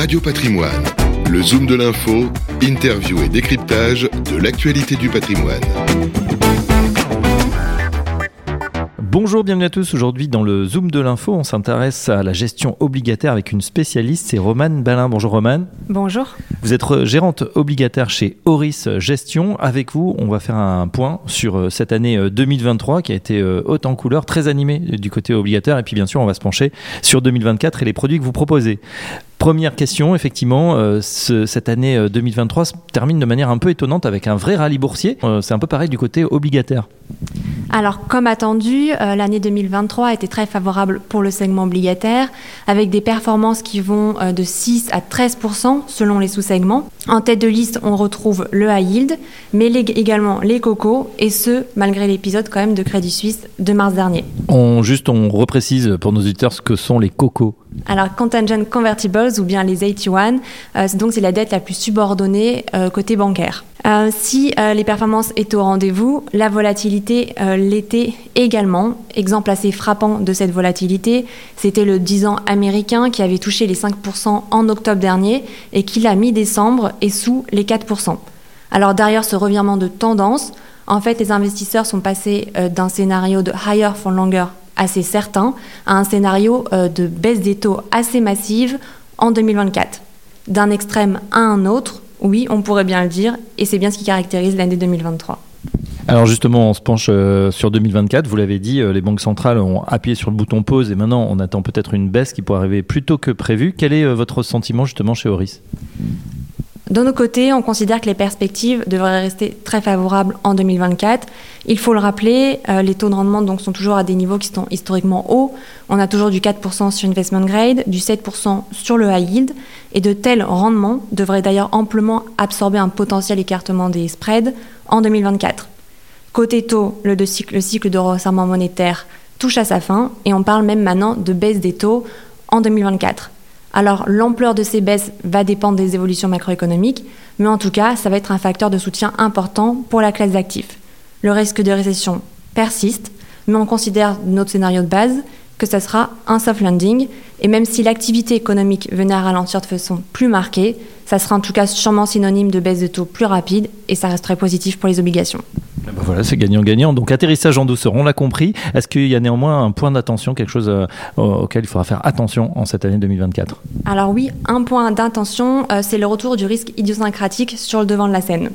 Radio Patrimoine, le Zoom de l'info, interview et décryptage de l'actualité du patrimoine. Bonjour, bienvenue à tous. Aujourd'hui, dans le Zoom de l'info, on s'intéresse à la gestion obligataire avec une spécialiste, c'est Romane Balin. Bonjour Romane. Bonjour. Vous êtes gérante obligataire chez Horis Gestion. Avec vous, on va faire un point sur euh, cette année 2023 euh, qui a été euh, haute en couleur, très animée du côté obligataire. Et puis bien sûr, on va se pencher sur 2024 et les produits que vous proposez. Première question, effectivement, cette année 2023 se termine de manière un peu étonnante avec un vrai rallye boursier. c'est un peu pareil du côté obligataire. Alors, comme attendu, euh, l'année 2023 a été très favorable pour le segment obligataire, avec des performances qui vont euh, de 6 à 13% selon les sous-segments. En tête de liste, on retrouve le high yield, mais également les cocos, et ce, malgré l'épisode quand même de Crédit Suisse de mars dernier. On, juste, on reprécise pour nos auditeurs ce que sont les cocos. Alors, contingent convertibles ou bien les 81, euh, donc c'est la dette la plus subordonnée côté bancaire. Euh, si euh, les performances étaient au rendez-vous, la volatilité euh, l'était également. Exemple assez frappant de cette volatilité, c'était le 10 ans américain qui avait touché les 5% en octobre dernier et qui l'a mi-décembre est sous les 4%. Alors derrière ce revirement de tendance, en fait les investisseurs sont passés d'un scénario de higher for longer assez certain à un scénario de baisse des taux assez massive en 2024. D'un extrême à un autre, oui, on pourrait bien le dire, et c'est bien ce qui caractérise l'année 2023. Alors justement, on se penche euh, sur 2024. Vous l'avez dit, euh, les banques centrales ont appuyé sur le bouton pause et maintenant on attend peut-être une baisse qui pourrait arriver plus tôt que prévu. Quel est euh, votre sentiment justement chez Horis de nos côtés, on considère que les perspectives devraient rester très favorables en 2024. Il faut le rappeler, euh, les taux de rendement sont toujours à des niveaux qui sont historiquement hauts. On a toujours du 4% sur investment grade, du 7% sur le high yield, et de tels rendements devraient d'ailleurs amplement absorber un potentiel écartement des spreads en 2024. Côté taux, le cycle de resserrement monétaire touche à sa fin, et on parle même maintenant de baisse des taux en 2024. Alors l'ampleur de ces baisses va dépendre des évolutions macroéconomiques, mais en tout cas, ça va être un facteur de soutien important pour la classe d'actifs. Le risque de récession persiste, mais on considère notre scénario de base que ça sera un soft landing, et même si l'activité économique venait à ralentir de façon plus marquée, ça sera en tout cas sûrement synonyme de baisse de taux plus rapide, et ça resterait positif pour les obligations. Voilà, c'est gagnant-gagnant. Donc atterrissage en douceur, on l'a compris. Est-ce qu'il y a néanmoins un point d'attention, quelque chose euh, auquel il faudra faire attention en cette année 2024 Alors oui, un point d'attention, euh, c'est le retour du risque idiosyncratique sur le devant de la scène.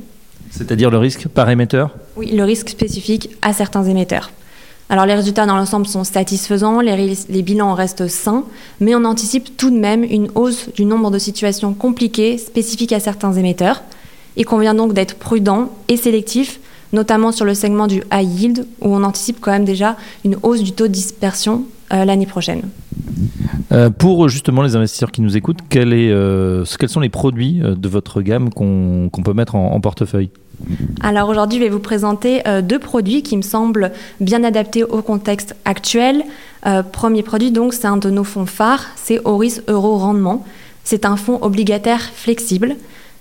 C'est-à-dire le risque par émetteur? Oui, le risque spécifique à certains émetteurs. Alors les résultats dans l'ensemble sont satisfaisants, les, les, bilans restent sains, mais on anticipe tout de même une hausse du nombre de situations compliquées spécifiques à certains émetteurs. Il convient donc d'être prudent et sélectif notamment sur le segment du high yield, où on anticipe quand même déjà une hausse du taux de dispersion euh, l'année prochaine. Euh, pour justement les investisseurs qui nous écoutent, quel est, euh, quels sont les produits de votre gamme qu'on peut mettre en, portefeuille? Alors aujourd'hui, je vais vous présenter deux produits qui me semblent bien adaptés au contexte actuel. premier produit, donc, c'est un de nos fonds phares, c'est Horis Euro Rendement. C'est un fonds obligataire flexible.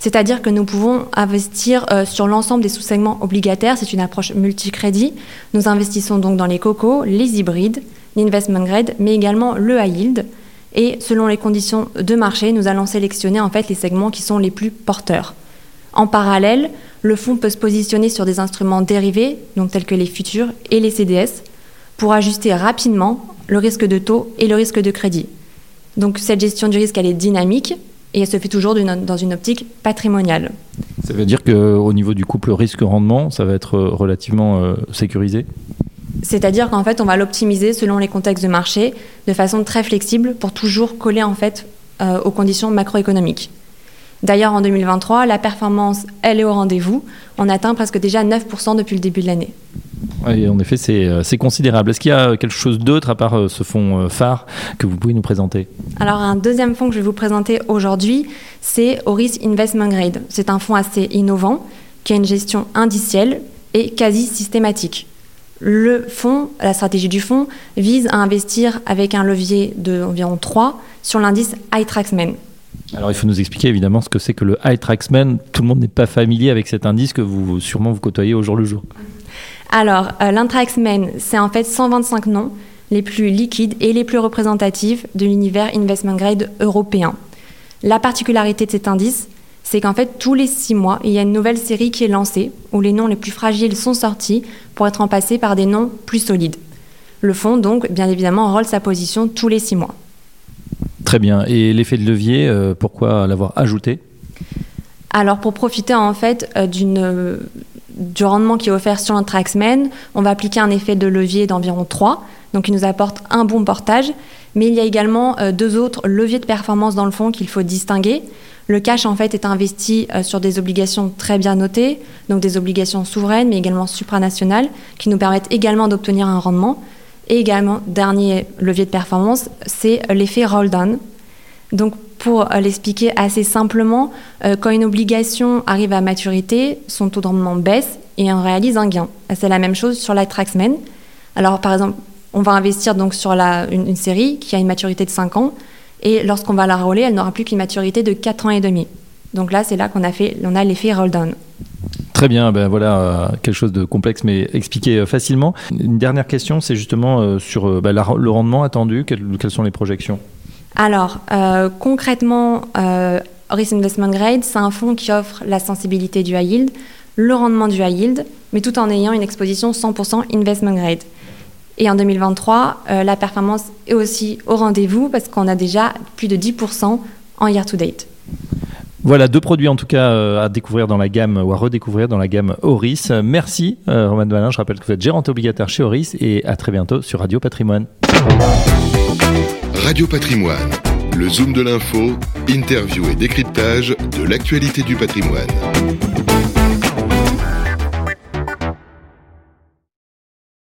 C'est-à-dire que nous pouvons investir euh, sur l'ensemble des sous-segments obligataires. C'est une approche multi-crédit. Nous investissons donc dans les cocos, les hybrides, l'investment grade, mais également le high yield. Et selon les conditions de marché, nous allons sélectionner en fait les segments qui sont les plus porteurs. En parallèle, le fonds peut se positionner sur des instruments dérivés, donc tels que les futurs et les CDS, pour ajuster rapidement le risque de taux et le risque de crédit. Donc cette gestion du risque, elle est dynamique, et elle se fait toujours dans une optique patrimoniale. Ça veut dire qu'au niveau du couple risque-rendement, ça va être euh, relativement euh, sécurisé? C'est-à-dire qu'en fait, on va l'optimiser selon les contextes de marché de façon très flexible pour toujours coller en fait euh, aux conditions macroéconomiques. D'ailleurs, en 2023, la performance, elle est au rendez-vous. On atteint presque déjà 9% depuis le début de l'année. Oui, en effet, euh, c'est considérable. Est-ce qu'il y a quelque chose d'autre à part euh, ce fonds euh, phare que vous pouvez nous présenter? Alors, un deuxième fonds que je vais vous présenter aujourd'hui, c'est Horis Investment Grade. C'est un fonds assez innovant qui a une gestion indicielle et quasi systématique. Le fonds, la stratégie du fonds, vise à investir avec un levier d'environ 3 sur l'indice iTraxman. Alors il faut nous expliquer évidemment ce que c'est que le iTraxman. Tout le monde n'est pas familier avec cet indice que vous sûrement vous côtoyez au jour le jour. Alors, euh, l'Intraxman, c'est en fait 125 noms les plus liquides et les plus représentatifs de l'univers investment grade européen. La particularité de cet indice, c'est qu'en fait, tous les six mois, il y a une nouvelle série qui est lancée, où les noms les plus fragiles sont sortis pour être remplacés par des noms plus solides. Le fonds, donc, bien évidemment, enrôle sa position tous les six mois. Très bien. Et l'effet de levier, euh, pourquoi l'avoir ajouté? Alors, pour profiter en fait euh, d'une du rendement qui est offert sur un Traxman, on va appliquer un effet de levier d'environ 3, donc il nous apporte un bon portage, mais il y a également euh, deux autres leviers de performance dans le fonds qu'il faut distinguer. Le cash en fait est investi euh, sur des obligations très bien notées, donc des obligations souveraines mais également supranationales qui nous permettent également d'obtenir un rendement. Et également, dernier levier de performance, c'est l'effet roll down. Donc pour euh, l'expliquer assez simplement, euh, quand une obligation arrive à maturité, son taux de rendement baisse et on réalise un gain. C'est la même chose sur la Traxman. Alors par exemple, on va investir donc sur une, série qui a une maturité de 5 ans et lorsqu'on va la rouler, elle n'aura plus qu'une maturité de 4 ans et demi. Donc là, c'est là qu'on a a l'effet roll down. Très bien, ben voilà euh, quelque chose de complexe mais expliqué facilement. Une dernière question, c'est justement sur ben, le rendement attendu. quelles sont les projections? Alors, euh, concrètement, euh, Investment Grade, c'est un fonds qui offre la sensibilité du high yield, le rendement du high yield, mais tout en ayant une exposition 100% investment grade. Et en 2023, euh, la performance est aussi au rendez-vous parce qu'on a déjà plus de 10% en year to date. Voilà deux produits en tout cas euh, à découvrir dans la gamme ou à redécouvrir dans la gamme Horis. Merci euh, Romain Valin, je rappelle que vous êtes gérante obligataire chez Horis et à très bientôt sur Radio Patrimoine. Radio Patrimoine, le zoom de l'info, interview et décryptage de l'actualité du patrimoine.